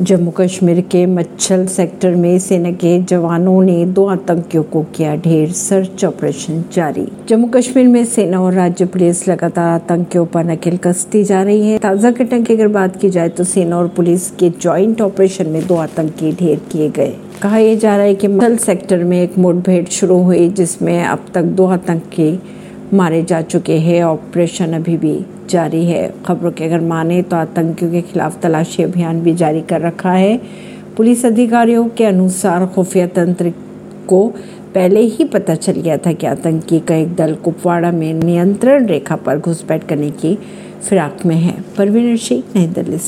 जम्मू कश्मीर के मच्छल सेक्टर में सेना के जवानों ने दो आतंकियों को किया ढेर सर्च ऑपरेशन जारी। जम्मू कश्मीर में सेना और राज्य पुलिस लगातार आतंकियों पर नकेल कसती जा रही है। ताज़ा घटना की अगर बात की जाए तो सेना और पुलिस के ज्वाइंट ऑपरेशन में दो आतंकी ढेर किए गए। कहा यह जा रहा है कि मच्छल सेक्टर में एक मुठभेड़ शुरू हुई, जिसमें अब तक दो आतंकी मारे जा चुके हैं। ऑपरेशन अभी भी जारी है। खबरों के अगर माने तो आतंकियों के खिलाफ तलाशी अभियान भी जारी कर रखा है। पुलिस अधिकारियों के अनुसार खुफिया तंत्र को पहले ही पता चल गया था कि आतंकी का एक दल कुपवाड़ा में नियंत्रण रेखा पर घुसपैठ करने की फिराक में है। परवीन सिंह नई दिल्ली से।